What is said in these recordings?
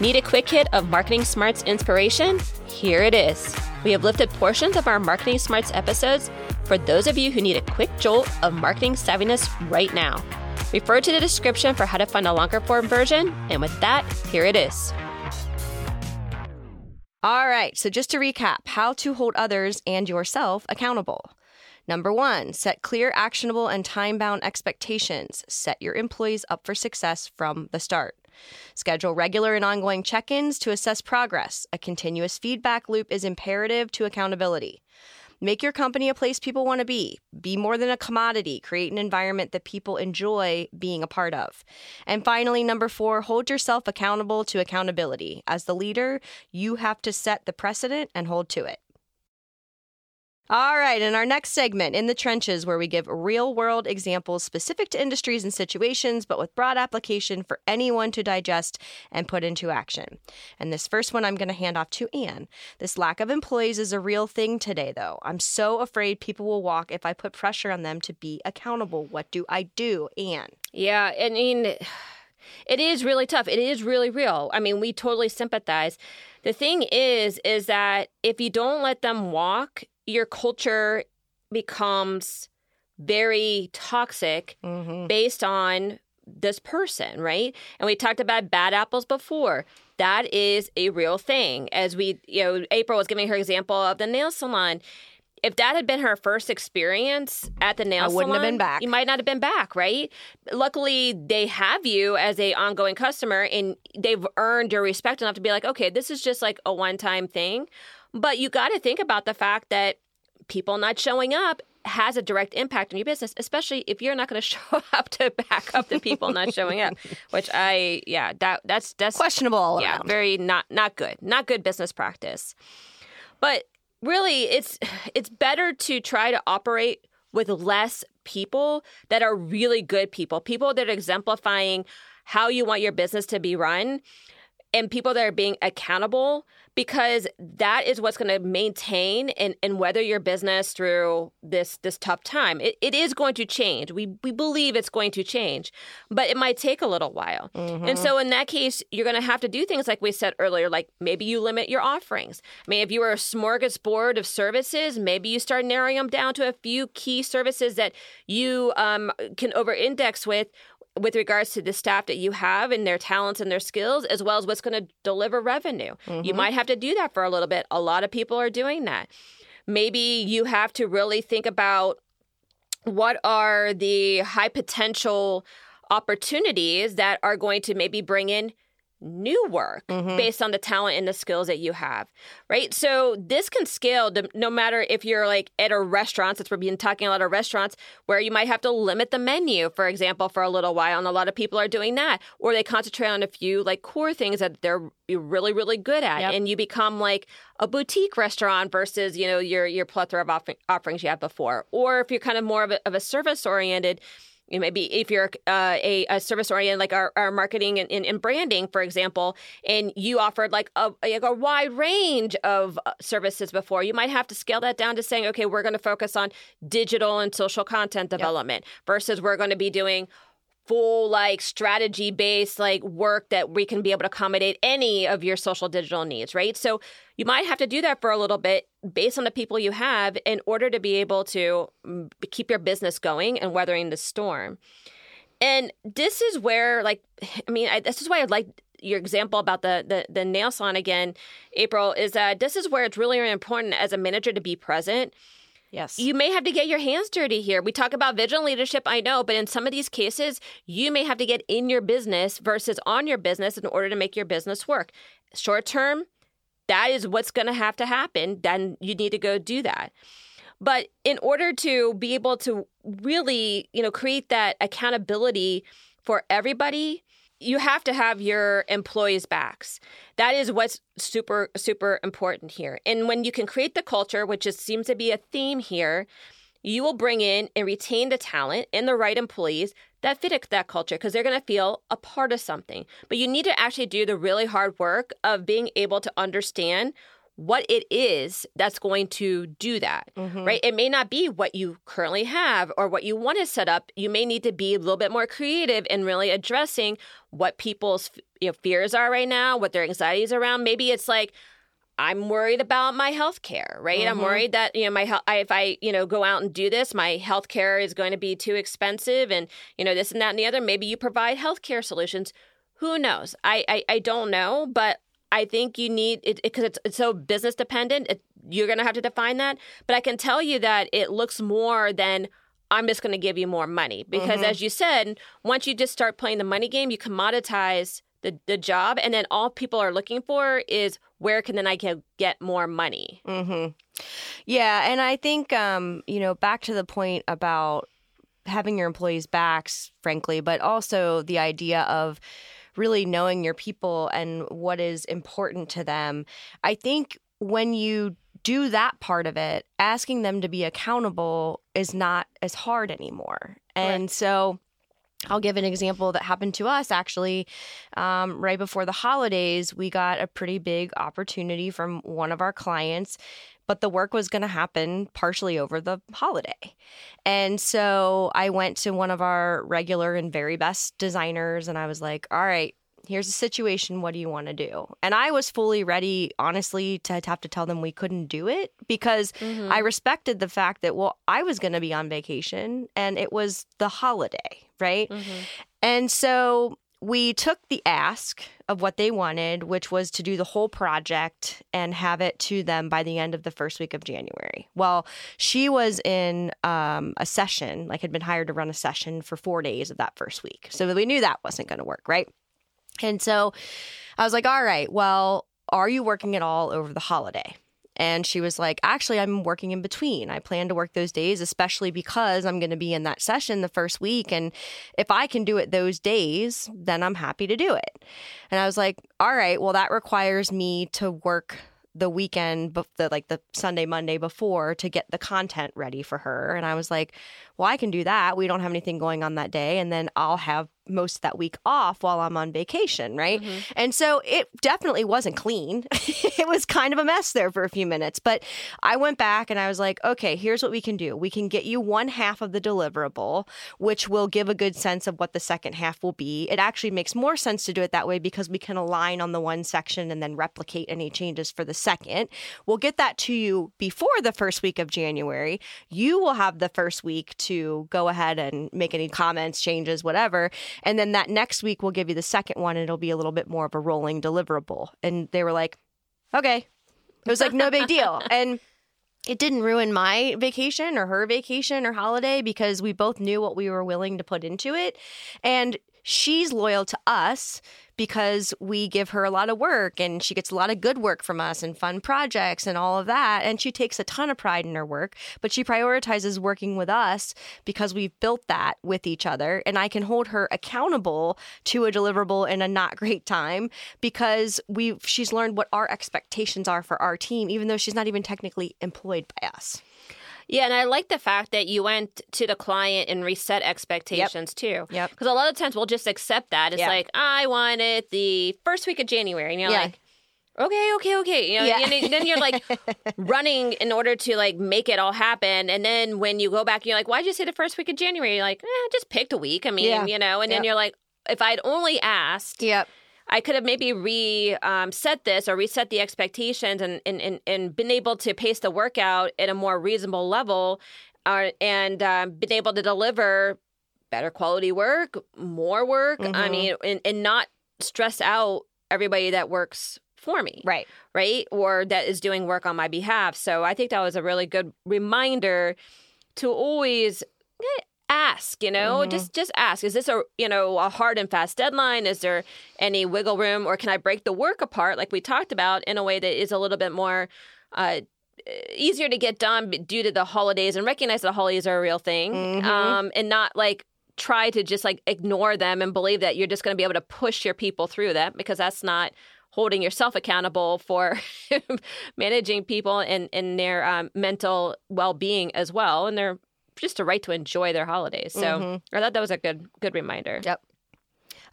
Need a quick hit of Marketing Smarts inspiration? Here it is. We have lifted portions of our Marketing Smarts episodes for those of you who need a quick jolt of marketing savviness right now. Refer to the description for how to find a longer form version. And with that, here it is. All right, so just to recap how to hold others and yourself accountable. Number one, set clear, actionable, and time bound expectations. Set your employees up for success from the start. Schedule regular and ongoing check ins to assess progress. A continuous feedback loop is imperative to accountability. Make your company a place people want to be. Be more than a commodity. Create an environment that people enjoy being a part of. And finally, number four, hold yourself accountable to accountability. As the leader, you have to set the precedent and hold to it. All right, in our next segment, In the Trenches, where we give real world examples specific to industries and situations, but with broad application for anyone to digest and put into action. And this first one I'm going to hand off to Anne. This lack of employees is a real thing today, though. I'm so afraid people will walk if I put pressure on them to be accountable. What do I do, Anne? Yeah, I mean, it is really tough. It is really real. I mean, we totally sympathize. The thing is, is that if you don't let them walk, your culture becomes very toxic mm-hmm. based on this person, right? And we talked about bad apples before. That is a real thing. As we, you know, April was giving her example of the nail salon. If that had been her first experience at the nail I wouldn't salon, have been back. You might not have been back, right? Luckily, they have you as a ongoing customer, and they've earned your respect enough to be like, okay, this is just like a one time thing. But you got to think about the fact that people not showing up has a direct impact on your business, especially if you're not going to show up to back up the people not showing up. Which I, yeah, that that's that's questionable yeah, around. very not not good, not good business practice. But really, it's it's better to try to operate with less people that are really good people, people that are exemplifying how you want your business to be run and people that are being accountable because that is what's going to maintain and, and weather your business through this this tough time. It, it is going to change. We we believe it's going to change, but it might take a little while. Mm-hmm. And so in that case, you're going to have to do things like we said earlier, like maybe you limit your offerings. I mean, if you were a smorgasbord of services, maybe you start narrowing them down to a few key services that you um, can over index with with regards to the staff that you have and their talents and their skills, as well as what's going to deliver revenue. Mm-hmm. You might have to do that for a little bit. A lot of people are doing that. Maybe you have to really think about what are the high potential opportunities that are going to maybe bring in new work mm-hmm. based on the talent and the skills that you have, right? So this can scale to, no matter if you're like at a restaurant, since we've been talking a lot of restaurants, where you might have to limit the menu, for example, for a little while. And a lot of people are doing that. Or they concentrate on a few like core things that they're really, really good at. Yep. And you become like a boutique restaurant versus, you know, your your plethora of offerings you had before. Or if you're kind of more of a, of a service oriented, you know, maybe if you're uh, a, a, service oriented, like our, our marketing and, and, and, branding, for example, and you offered like a, like a wide range of uh, services before, you might have to scale that down to saying, okay, we're going to focus on digital and social content development yep. versus we're going to be doing full like strategy based like work that we can be able to accommodate any of your social digital needs right? So you might have to do that for a little bit based on the people you have in order to be able to mm, keep your business going and weathering the storm. And this is where like i mean I, this is why i'd like your example about the, the the nail salon again april is that this is where it's really important as a manager to be present Yes. You may have to get your hands dirty here. We talk about vigilant leadership, I know, but in some of these cases, you may have to get in your business versus on your business in order to make your business work. Short term, that is what's going to have to happen. Then you need to go do that. But in order to be able to really, you know, create that accountability for everybody, you have to have your employees' backs. That is what's super, super important here. And when you can create the culture, which just seems to be a theme here, you will bring in and retain the talent and the right employees that fit that culture because they're going to feel a part of something. But you need to actually do the really hard work of being able to understand what it is that's going to do that, Mhm. right? It may not be what you currently have or what you want to set up. You may need to be a little bit more creative in really addressing what people's you know, fears are right now, what their anxieties around. Maybe it's like, I'm worried about my health care, right? I'm Mhm. worried that, you know, my health, if I, you know, go out and do this, my health care is going to be too expensive and, you know, this and that and the other. Maybe you provide health care solutions. Who knows? I, I, I don't know, but I think you need it because it's, it's so business dependent. It, you're going to have to define that. But I can tell you that it looks more than I'm just going to give you more money because, Mhm. as you said, once you just start playing the money game, you commoditize the, the job, and then all people are looking for is where can then I get, get more money. hmm Yeah, and I think um, you know back to the point about having your employees' backs, frankly, but also the idea of really knowing your people and what is important to them. I think when you do that part of it, asking them to be accountable is not as hard anymore. And so I'll give an example that happened to us actually. Um, right before the holidays, we got a pretty big opportunity from one of our clients, but the work was going to happen partially over the holiday. And so I went to one of our regular and very best designers and I was like, all right, here's the situation. What do you want to do? And I was fully ready, honestly, to have to tell them we couldn't do it because I respected the fact that, well, I was going to be on vacation and it was the holiday, right? Mm-hmm. And so we took the ask of what they wanted, which was to do the whole project and have it to them by the end of the first week of January. Well, she was in um, a session, like had been hired to run a session for four days of that first week. So we knew that wasn't going to work, right? And so I was like, all right, well, are you working at all over the holiday? And she was like, actually, I'm working in between. I plan to work those days, especially because I'm going to be in that session the first week. And if I can do it those days, then I'm happy to do it. And I was like, all right, well, that requires me to work the weekend, the like the Sunday, Monday before to get the content ready for her. And I was like, well, I can do that. We don't have anything going on that day. And then I'll have most of that week off while I'm on vacation, right? Mm-hmm. And so it definitely wasn't clean. it was kind of a mess there for a few minutes. But I went back and I was like, okay, here's what we can do. We can get you one half of the deliverable, which will give a good sense of what the second half will be. It actually makes more sense to do it that way because we can align on the one section and then replicate any changes for the second. We'll get that to you before the first week of January. You will have the first week to go ahead and make any comments, changes, whatever. And then that next week, we'll give you the second one, and it'll be a little bit more of a rolling deliverable. And they were like, okay. It was like no big deal. And it didn't ruin my vacation or her vacation or holiday because we both knew what we were willing to put into it. And she's loyal to us because we give her a lot of work and she gets a lot of good work from us and fun projects and all of that. And she takes a ton of pride in her work, but she prioritizes working with us because we've built that with each other. And I can hold her accountable to a deliverable in a not great time because we she's learned what our expectations are for our team, even though she's not even technically employed by us. Yeah, and I like the fact that you went to the client and reset expectations too. Yep. Because a lot of times we'll just accept that. It's Yeah. like, I want it the first week of January. And you're Yeah. like, okay, okay, okay. You know, Yeah. and then you're like running in order to like make it all happen. And then when you go back, you're like, why'd you say the first week of January? You're like, eh, just picked a week. I mean, Yeah. you know, and then you're like, if I'd only asked, Yep. I could have maybe reset um, this or reset the expectations and, and, and, and been able to pace the workout at a more reasonable level uh, and um, been able to deliver better quality work, more work. I Mhm. mean, and, and not stress out everybody that works for me Right. right? Or that is doing work on my behalf. So I think that was a really good reminder to always eh, ask, you know, Mhm. just just ask. Is this a you know a hard and fast deadline? Is there any wiggle room, or can I break the work apart, like we talked about, in a way that is a little bit more. Uh, easier to get done due to the holidays and recognize the holidays are a real thing Mhm. um, and not like try to just like ignore them and believe that you're just going to be able to push your people through that because that's not holding yourself accountable for managing people and, and their um, mental well-being as well and their just a right to enjoy their holidays so Mhm. i thought that was a good good reminder Yep.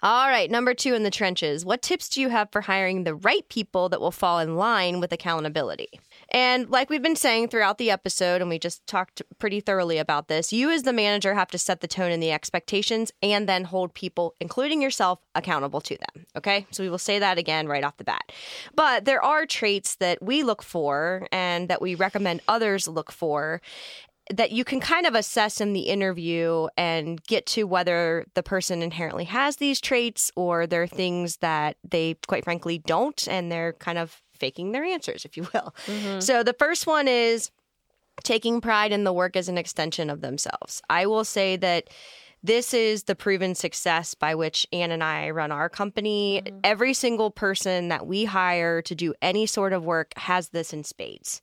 All right, number two in the trenches. What tips do you have for hiring the right people that will fall in line with accountability? And like we've been saying throughout the episode, and we just talked pretty thoroughly about this, you as the manager have to set the tone and the expectations and then hold people, including yourself, accountable to them. Okay. So we will say that again right off the bat. But there are traits that we look for and that we recommend others look for that you can kind of assess in the interview and get to whether the person inherently has these traits or there are things that they quite frankly don't and they're kind of faking their answers, if you will. Mm-hmm. So the first one is taking pride in the work as an extension of themselves. I will say that this is the proven success by which Anne and I run our company. Mm-hmm. Every single person that we hire to do any sort of work has this in spades.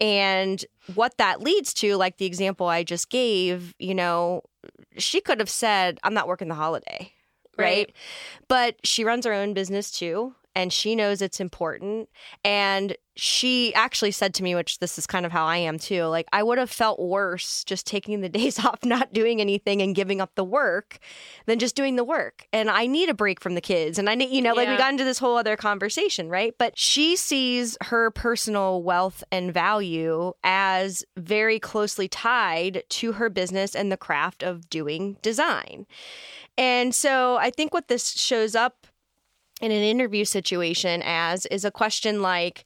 And what that leads to, like the example I just gave, you know, she could have said, I'm not working the holiday. Right. right. But she runs her own business too and she knows it's important. And she actually said to me, which this is kind of how I am too, like I would have felt worse just taking the days off, not doing anything and giving up the work than just doing the work. And I need a break from the kids. And I need, you know, yeah. like we got into this whole other conversation, right? But she sees her personal wealth and value as very closely tied to her business and the craft of doing design. And so I think what this shows up in an interview situation as is a question like,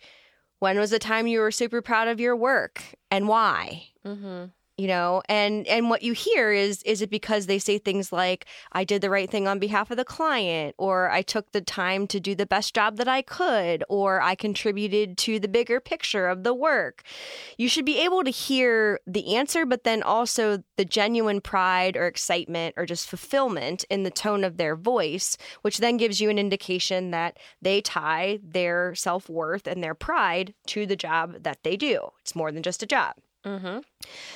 when was the time you were super proud of your work and why? Mm-hmm you know and and what you hear is is it because they say things like i did the right thing on behalf of the client or i took the time to do the best job that i could or i contributed to the bigger picture of the work. You should be able to hear the answer but then also the genuine pride or excitement or just fulfillment in the tone of their voice which then gives you an indication that they tie their self-worth and their pride to the job that they do. It's more than just a job Mm-hmm.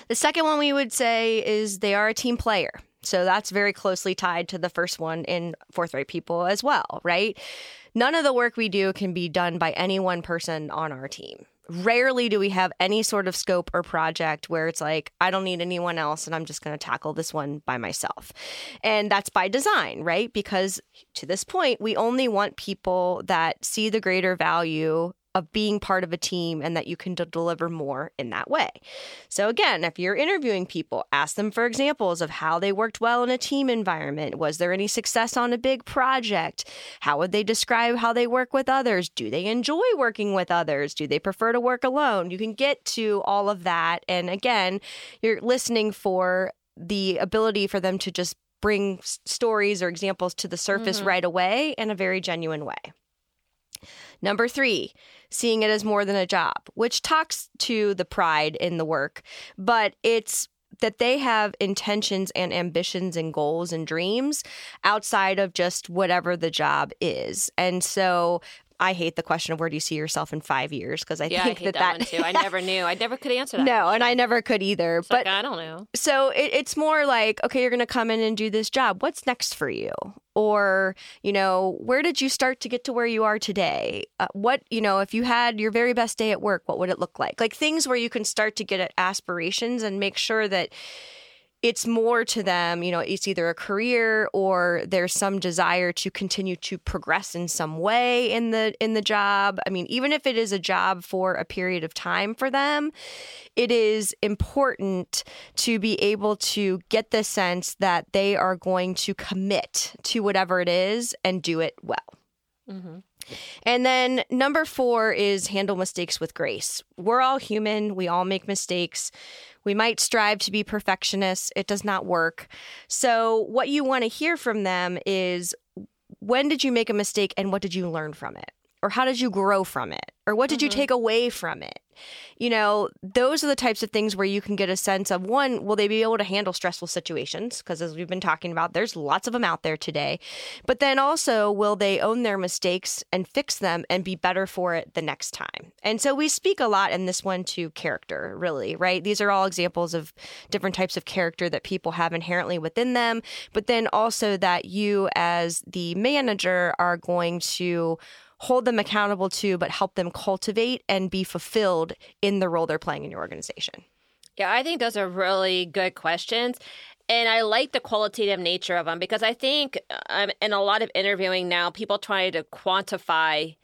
The second one we would say is they are a team player. So that's very closely tied to the first one in Forthright People as well, right? None of the work we do can be done by any one person on our team. Rarely do we have any sort of scope or project where it's like, I don't need anyone else and I'm just going to tackle this one by myself. And that's by design, right? Because to this point, we only want people that see the greater value of being part of a team and that you can d- deliver more in that way. So, again, if you're interviewing people, ask them for examples of how they worked well in a team environment. Was there any success on a big project? How would they describe how they work with others? Do they enjoy working with others? Do they prefer to work alone? You can get to all of that. And again, you're listening for the ability for them to just bring stories or examples to the surface mm-hmm. right away in a very genuine way. Number three, seeing it as more than a job, which talks to the pride in the work, but it's that they have intentions and ambitions and goals and dreams outside of just whatever the job is. And so I hate the question of where do you see yourself in five years because I yeah, think I that that, that too. I never knew. I never could answer that. No, question. and I never could either. It's but like, I don't know. So it, it's more like, okay, you're going to come in and do this job. What's next for you? Or you know, where did you start to get to where you are today? Uh, what you know, if you had your very best day at work, what would it look like? Like things where you can start to get at aspirations and make sure that it's more to them, you know, it's either a career or there's some desire to continue to progress in some way in the in the job. I mean, even if it is a job for a period of time for them, it is important to be able to get the sense that they are going to commit to whatever it is and do it well. Mm-hmm. And then number four is handle mistakes with grace. We're all human. We all make mistakes. We might strive to be perfectionists. It does not work. So, what you want to hear from them is when did you make a mistake and what did you learn from it? Or how did you grow from it? Or what did mm-hmm. you take away from it? you know, those are the types of things where you can get a sense of one, will they be able to handle stressful situations? Because as we've been talking about, there's lots of them out there today. But then also, will they own their mistakes and fix them and be better for it the next time? And so we speak a lot in this one to character, really, right? These are all examples of different types of character that people have inherently within them, but then also that you as the manager are going to hold them accountable to, but help them cultivate and be fulfilled in the role they're playing in your organization? Yeah, I think those are really good questions. and I like the qualitative nature of them because I think um, in a lot of interviewing now, people try to quantify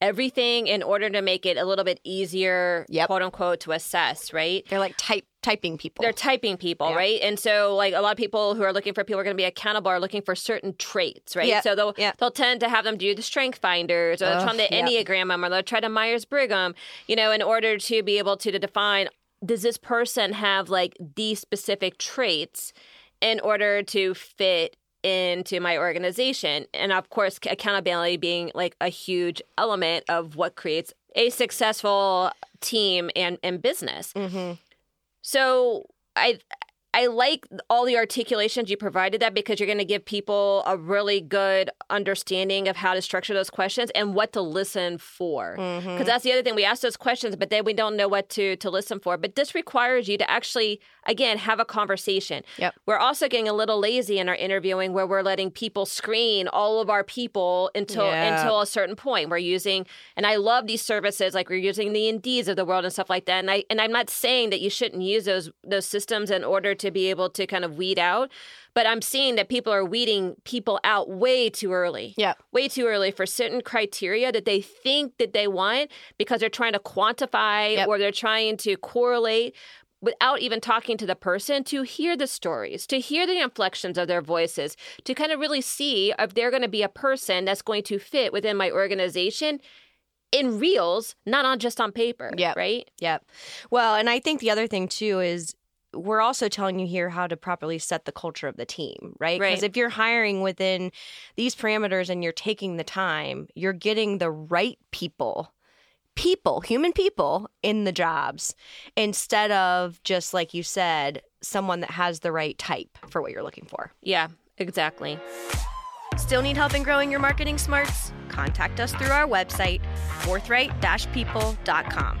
everything in order to make it a little bit easier, Yep. quote unquote, to assess, right? They're like type typing people. They're typing people, Yeah. right? And so, like a lot of people who are looking for people are going to be accountable are looking for certain traits, right? Yeah, So they'll yeah. they'll tend to have them do the strength finders, or they'll Ugh, try the yeah. enneagram 'em, or they'll try to Myers Briggs, you know, in order to be able to, to define does this person have like these specific traits in order to fit into my organization and of course accountability being like a huge element of what creates a successful team and, and business hmm so I I like all the articulations you provided that because you're going to give people a really good understanding of how to structure those questions and what to listen for. Mm-hmm. Because that's the other thing we ask those questions, but then we don't know what to to listen for. But this requires you to actually again have a conversation. Yep. We're also getting a little lazy in our interviewing where we're letting people screen all of our people until Yeah. until a certain point. We're using and I love these services like we're using the Indeeds of the world and stuff like that. And I and I'm not saying that you shouldn't use those those systems in order to be able to kind of weed out, but I'm seeing that people are weeding people out way too early Yeah. way too early for certain criteria that they think that they want because they're trying to quantify Yep. or they're trying to correlate without even talking to the person to hear the stories, to hear the inflections of their voices, to kind of really see if they're going to be a person that's going to fit within my organization in reels, not on just on paper, Yeah. right? Yep. Well, and I think the other thing too is we're also telling you here how to properly set the culture of the team, right? Right. Because if you're hiring within these parameters and you're taking the time, you're getting the right people, people, human people in the jobs instead of just like you said, someone that has the right type for what you're looking for. Yeah, exactly. Still need help in growing your marketing smarts? Contact us through our website, forthright-people.com.